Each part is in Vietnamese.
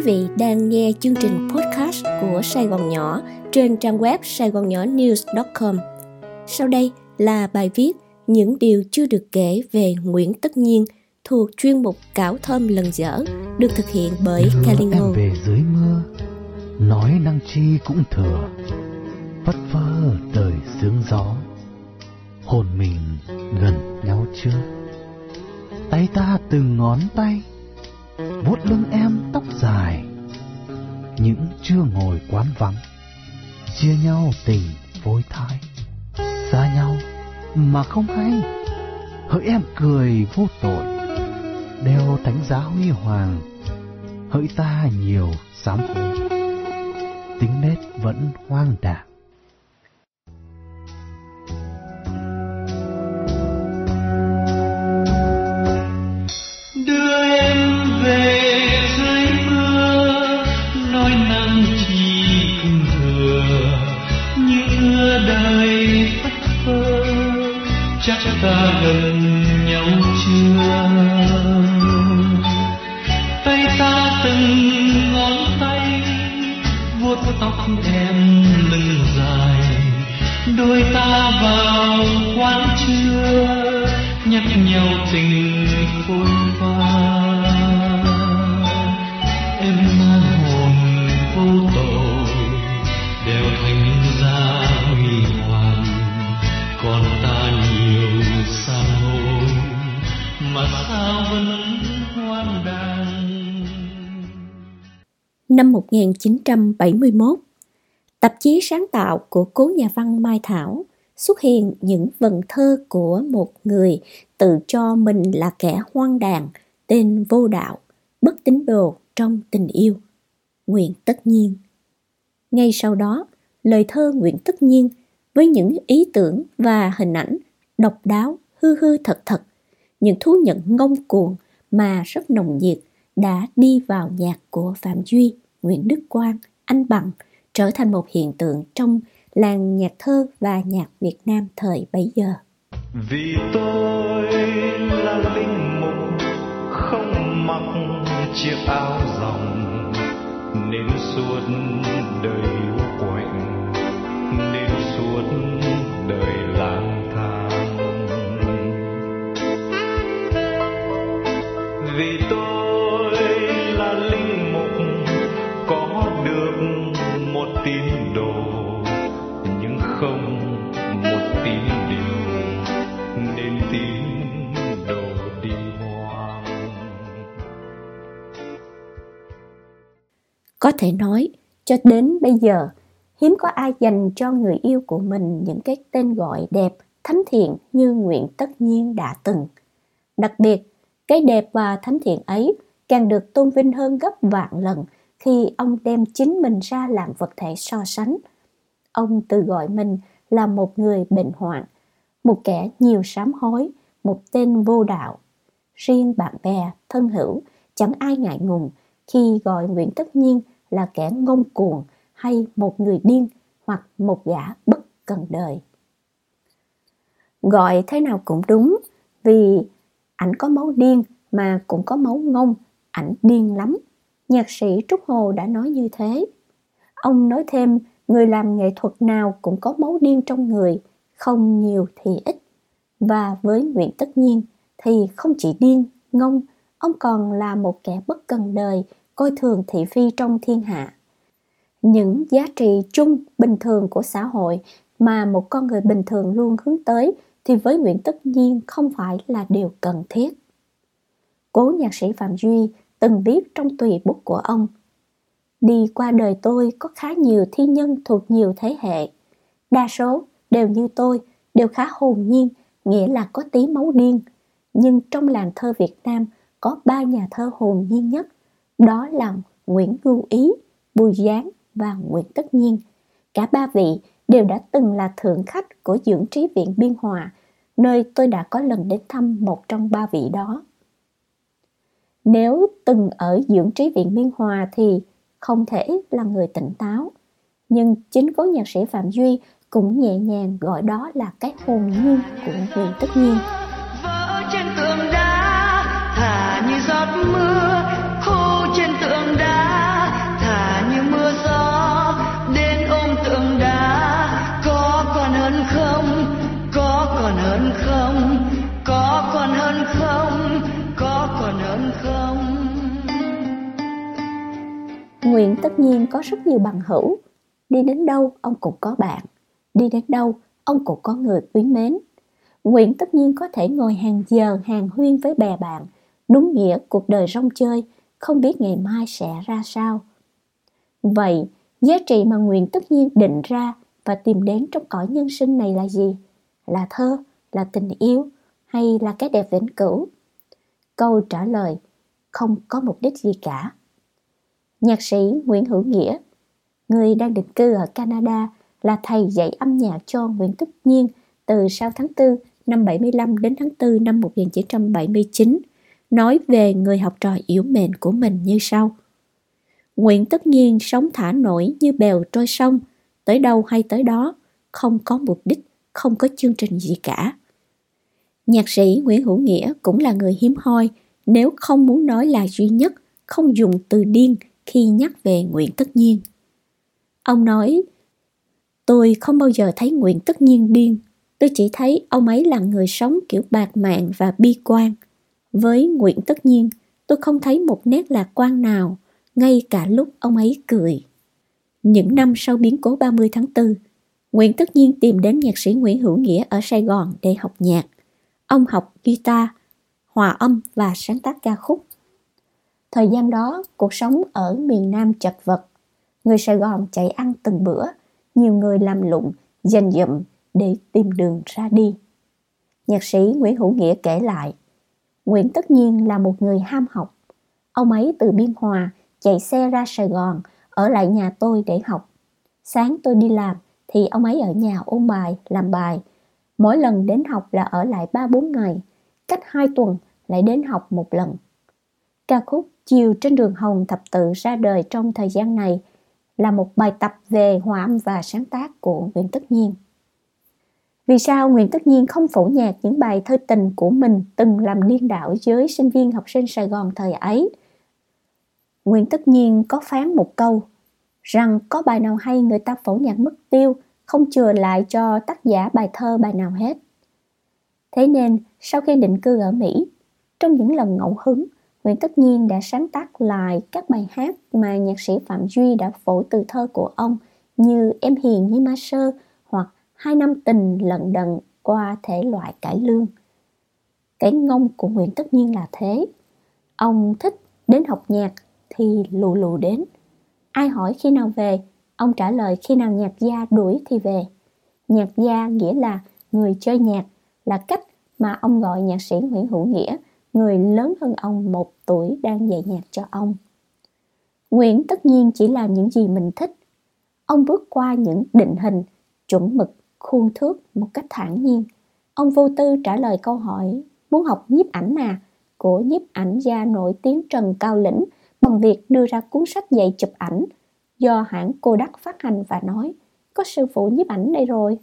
Quý vị đang nghe chương trình podcast của Sài Gòn Nhỏ trên trang web sài gòn nhỏ news.com. Sau đây là bài viết Những điều chưa được kể về Nguyễn Tất Nhiên thuộc chuyên mục Cảo Thơm lần dở được thực hiện bởi Kalingo. về dưới mưa Nói năng chi cũng thừa Vất vơ đời sương gió Hồn mình gần nhau chưa Tay ta từng ngón tay vuốt lưng em tóc dài, Những chưa ngồi quán vắng, Chia nhau tình phôi thai. Xa nhau mà không hay, Hỡi em cười vô tội, Đeo thánh giá huy hoàng, Hỡi ta nhiều sám hối. Tính nết vẫn hoang đảng đôi ta vào quán trưa nhắc nhau tình phôi pha em mang hồn vô tội đều thành ra huy hoàng. Còn ta nhiều xa hối mà sao vẫn hoang đàn Năm 1971, tạp chí sáng tạo của cố nhà văn Mai Thảo xuất hiện những vần thơ của một người tự cho mình là kẻ hoang đàn, tên vô đạo, bất tín đồ trong tình yêu. Nguyễn Tất Nhiên Ngay sau đó, lời thơ Nguyễn Tất Nhiên với những ý tưởng và hình ảnh độc đáo, hư hư thật thật, những thú nhận ngông cuồng mà rất nồng nhiệt đã đi vào nhạc của Phạm Duy, Nguyễn Đức Quang, Anh Bằng trở thành một hiện tượng trong làng nhạc thơ và nhạc Việt Nam thời bấy giờ. vì tôi là linh mục, không mặc chiếc áo ròng nên suốt đời quạnh, nên suốt Có thể nói, cho đến bây giờ, hiếm có ai dành cho người yêu của mình những cái tên gọi đẹp, thánh thiện như nguyện Tất Nhiên đã từng. Đặc biệt, cái đẹp và thánh thiện ấy càng được tôn vinh hơn gấp vạn lần khi ông đem chính mình ra làm vật thể so sánh. Ông tự gọi mình là một người bệnh hoạn, một kẻ nhiều sám hối, một tên vô đạo. Riêng bạn bè, thân hữu, chẳng ai ngại ngùng khi gọi Nguyễn Tất Nhiên là kẻ ngông cuồng hay một người điên hoặc một gã bất cần đời. Gọi thế nào cũng đúng vì ảnh có máu điên mà cũng có máu ngông, ảnh điên lắm. Nhạc sĩ Trúc Hồ đã nói như thế. Ông nói thêm, người làm nghệ thuật nào cũng có máu điên trong người, không nhiều thì ít. Và với Nguyễn Tất Nhiên thì không chỉ điên, ngông, ông còn là một kẻ bất cần đời, coi thường thị phi trong thiên hạ. Những giá trị chung bình thường của xã hội mà một con người bình thường luôn hướng tới thì với Nguyễn Tất Nhiên không phải là điều cần thiết. Cố nhạc sĩ Phạm Duy từng viết trong tùy bút của ông Đi qua đời tôi có khá nhiều thi nhân thuộc nhiều thế hệ. Đa số đều như tôi, đều khá hồn nhiên, nghĩa là có tí máu điên. Nhưng trong làng thơ Việt Nam có ba nhà thơ hồn nhiên nhất, đó là Nguyễn Ngưu Ý, Bùi Giáng và Nguyễn Tất Nhiên. Cả ba vị đều đã từng là thượng khách của dưỡng trí viện Biên Hòa, nơi tôi đã có lần đến thăm một trong ba vị đó. Nếu từng ở dưỡng trí viện Biên Hòa thì không thể là người tỉnh táo. Nhưng chính cố nhạc sĩ Phạm Duy cũng nhẹ nhàng gọi đó là cái hồn nhiên của Nguyễn Tất Nhiên. Nguyễn tất nhiên có rất nhiều bằng hữu Đi đến đâu ông cũng có bạn Đi đến đâu ông cũng có người quý mến Nguyễn tất nhiên có thể ngồi hàng giờ hàng huyên với bè bạn Đúng nghĩa cuộc đời rong chơi Không biết ngày mai sẽ ra sao Vậy giá trị mà Nguyễn tất nhiên định ra Và tìm đến trong cõi nhân sinh này là gì? Là thơ, là tình yêu hay là cái đẹp vĩnh cửu? Câu trả lời không có mục đích gì cả. Nhạc sĩ Nguyễn Hữu Nghĩa, người đang định cư ở Canada, là thầy dạy âm nhạc cho Nguyễn Tất Nhiên từ sau tháng 4 năm 75 đến tháng 4 năm 1979, nói về người học trò yếu mệnh của mình như sau. Nguyễn Tất Nhiên sống thả nổi như bèo trôi sông, tới đâu hay tới đó, không có mục đích, không có chương trình gì cả. Nhạc sĩ Nguyễn Hữu Nghĩa cũng là người hiếm hoi, nếu không muốn nói là duy nhất, không dùng từ điên khi nhắc về Nguyễn Tất Nhiên. Ông nói, tôi không bao giờ thấy Nguyễn Tất Nhiên điên, tôi chỉ thấy ông ấy là người sống kiểu bạc mạng và bi quan. Với Nguyễn Tất Nhiên, tôi không thấy một nét lạc quan nào, ngay cả lúc ông ấy cười. Những năm sau biến cố 30 tháng 4, Nguyễn Tất Nhiên tìm đến nhạc sĩ Nguyễn Hữu Nghĩa ở Sài Gòn để học nhạc. Ông học guitar, hòa âm và sáng tác ca khúc. Thời gian đó, cuộc sống ở miền Nam chật vật. Người Sài Gòn chạy ăn từng bữa, nhiều người làm lụng, dành dụm để tìm đường ra đi. Nhạc sĩ Nguyễn Hữu Nghĩa kể lại, Nguyễn tất nhiên là một người ham học. Ông ấy từ Biên Hòa chạy xe ra Sài Gòn, ở lại nhà tôi để học. Sáng tôi đi làm thì ông ấy ở nhà ôn bài, làm bài. Mỗi lần đến học là ở lại 3-4 ngày, cách 2 tuần lại đến học một lần. Ca khúc Chiều trên đường Hồng thập tự ra đời trong thời gian này là một bài tập về hòa âm và sáng tác của Nguyễn Tất Nhiên. Vì sao Nguyễn Tất Nhiên không phổ nhạc những bài thơ tình của mình từng làm điên đảo với sinh viên học sinh Sài Gòn thời ấy? Nguyễn Tất Nhiên có phán một câu rằng có bài nào hay người ta phổ nhạc mất tiêu, không chừa lại cho tác giả bài thơ bài nào hết. Thế nên, sau khi định cư ở Mỹ, trong những lần ngẫu hứng, Nguyễn Tất Nhiên đã sáng tác lại các bài hát mà nhạc sĩ Phạm Duy đã phổ từ thơ của ông như Em Hiền như Ma Sơ hoặc Hai năm tình lận đận qua thể loại cải lương. Cái ngông của Nguyễn Tất Nhiên là thế. Ông thích đến học nhạc thì lù lù đến. Ai hỏi khi nào về, ông trả lời khi nào nhạc gia đuổi thì về. Nhạc gia nghĩa là người chơi nhạc, là cách mà ông gọi nhạc sĩ Nguyễn Hữu Nghĩa – người lớn hơn ông một tuổi đang dạy nhạc cho ông. Nguyễn tất nhiên chỉ làm những gì mình thích. Ông bước qua những định hình, chuẩn mực, khuôn thước một cách thản nhiên. Ông vô tư trả lời câu hỏi muốn học nhiếp ảnh à của nhiếp ảnh gia nổi tiếng Trần Cao Lĩnh bằng việc đưa ra cuốn sách dạy chụp ảnh do hãng Kodak phát hành và nói có sư phụ nhiếp ảnh đây rồi.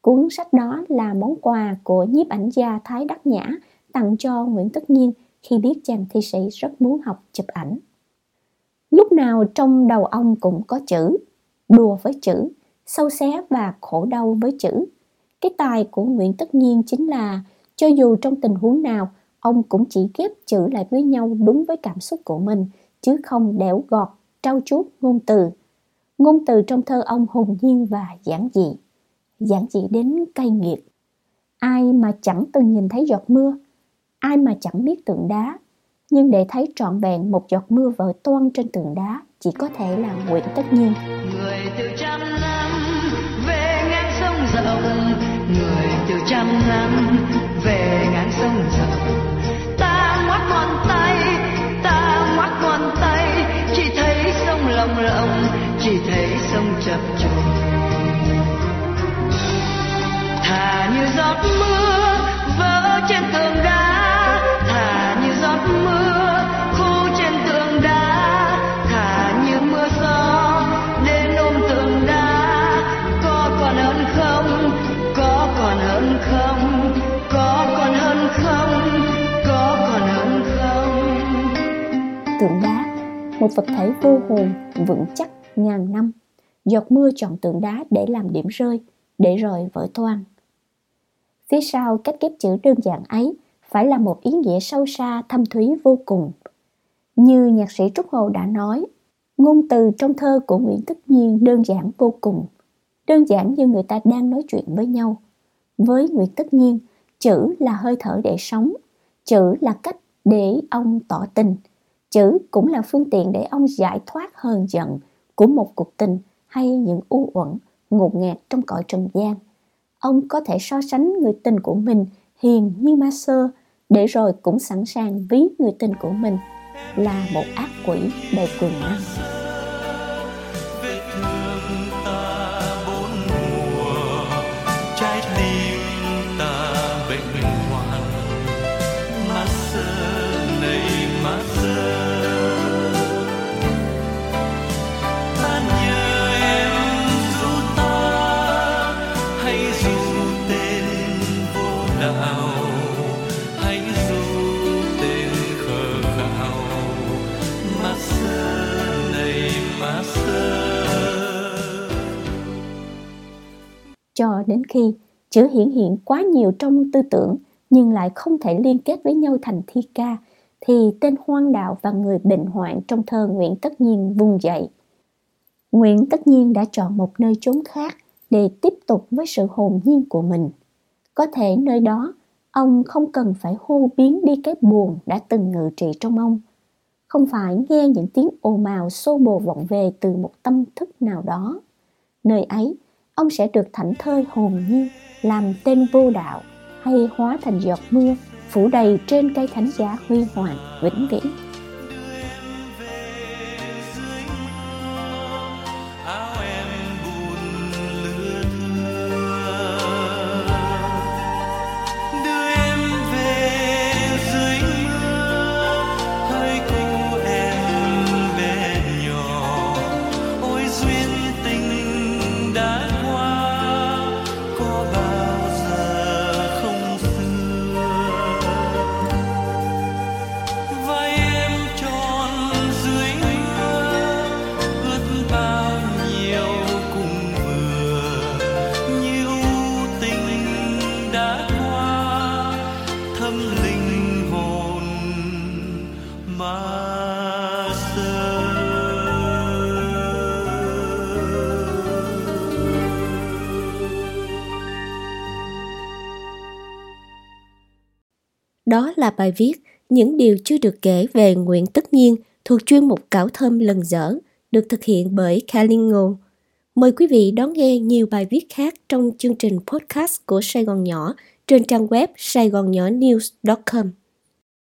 Cuốn sách đó là món quà của nhiếp ảnh gia Thái Đắc Nhã tặng cho Nguyễn Tất Nhiên khi biết chàng thi sĩ rất muốn học chụp ảnh. Lúc nào trong đầu ông cũng có chữ, đùa với chữ, sâu xé và khổ đau với chữ. Cái tài của Nguyễn Tất Nhiên chính là cho dù trong tình huống nào, ông cũng chỉ ghép chữ lại với nhau đúng với cảm xúc của mình, chứ không đẽo gọt, trau chuốt ngôn từ. Ngôn từ trong thơ ông hồn nhiên và giản dị, giản dị đến cay nghiệt. Ai mà chẳng từng nhìn thấy giọt mưa, ai mà chẳng biết tượng đá nhưng để thấy trọn vẹn một giọt mưa vỡ toan trên tượng đá chỉ có thể là Nguyễn Tất Nhiên. Người từ trăm năm về ngang sông rộng, người từ trăm năm về ngang sông rộng. Ta ngoắt ngón tay, ta ngoắt ngón tay, chỉ thấy sông lồng lộng, chỉ thấy sông chập trùng. Thả như giọt mưa một vật thể vô hồn vững chắc ngàn năm giọt mưa chọn tượng đá để làm điểm rơi để rồi vỡ toan phía sau cách ghép chữ đơn giản ấy phải là một ý nghĩa sâu xa thâm thúy vô cùng. Như nhạc sĩ Trúc Hồ đã nói, ngôn từ trong thơ của Nguyễn Tất Nhiên đơn giản vô cùng. Đơn giản như người ta đang nói chuyện với nhau. Với Nguyễn Tất Nhiên, chữ là hơi thở để sống, chữ là cách để ông tỏ tình, chữ cũng là phương tiện để ông giải thoát hơn giận của một cuộc tình hay những u uẩn, ngột ngạt trong cõi trần gian. Ông có thể so sánh người tình của mình hiền như ma sơ, để rồi cũng sẵn sàng ví người tình của mình là một ác quỷ đầy quyền năng. Đến khi chữ hiển hiện quá nhiều trong tư tưởng nhưng lại không thể liên kết với nhau thành thi ca thì tên hoang đạo và người bệnh hoạn trong thơ Nguyễn Tất Nhiên vùng dậy. Nguyễn Tất Nhiên đã chọn một nơi chốn khác để tiếp tục với sự hồn nhiên của mình. Có thể nơi đó, ông không cần phải hô biến đi cái buồn đã từng ngự trị trong ông. Không phải nghe những tiếng ồn ào xô bồ vọng về từ một tâm thức nào đó. Nơi ấy, ông sẽ được thảnh thơi hồn nhiên, làm tên vô đạo, hay hóa thành giọt mưa, phủ đầy trên cây thánh giá huy hoàng, vĩnh viễn. Đó là bài viết Những điều chưa được kể về Nguyễn Tất Nhiên thuộc chuyên mục Cảo Thơm lần dở, được thực hiện bởi Kalingo. Mời quý vị đón nghe nhiều bài viết khác trong chương trình podcast của Sài Gòn Nhỏ trên trang web saigonNhõNews.com.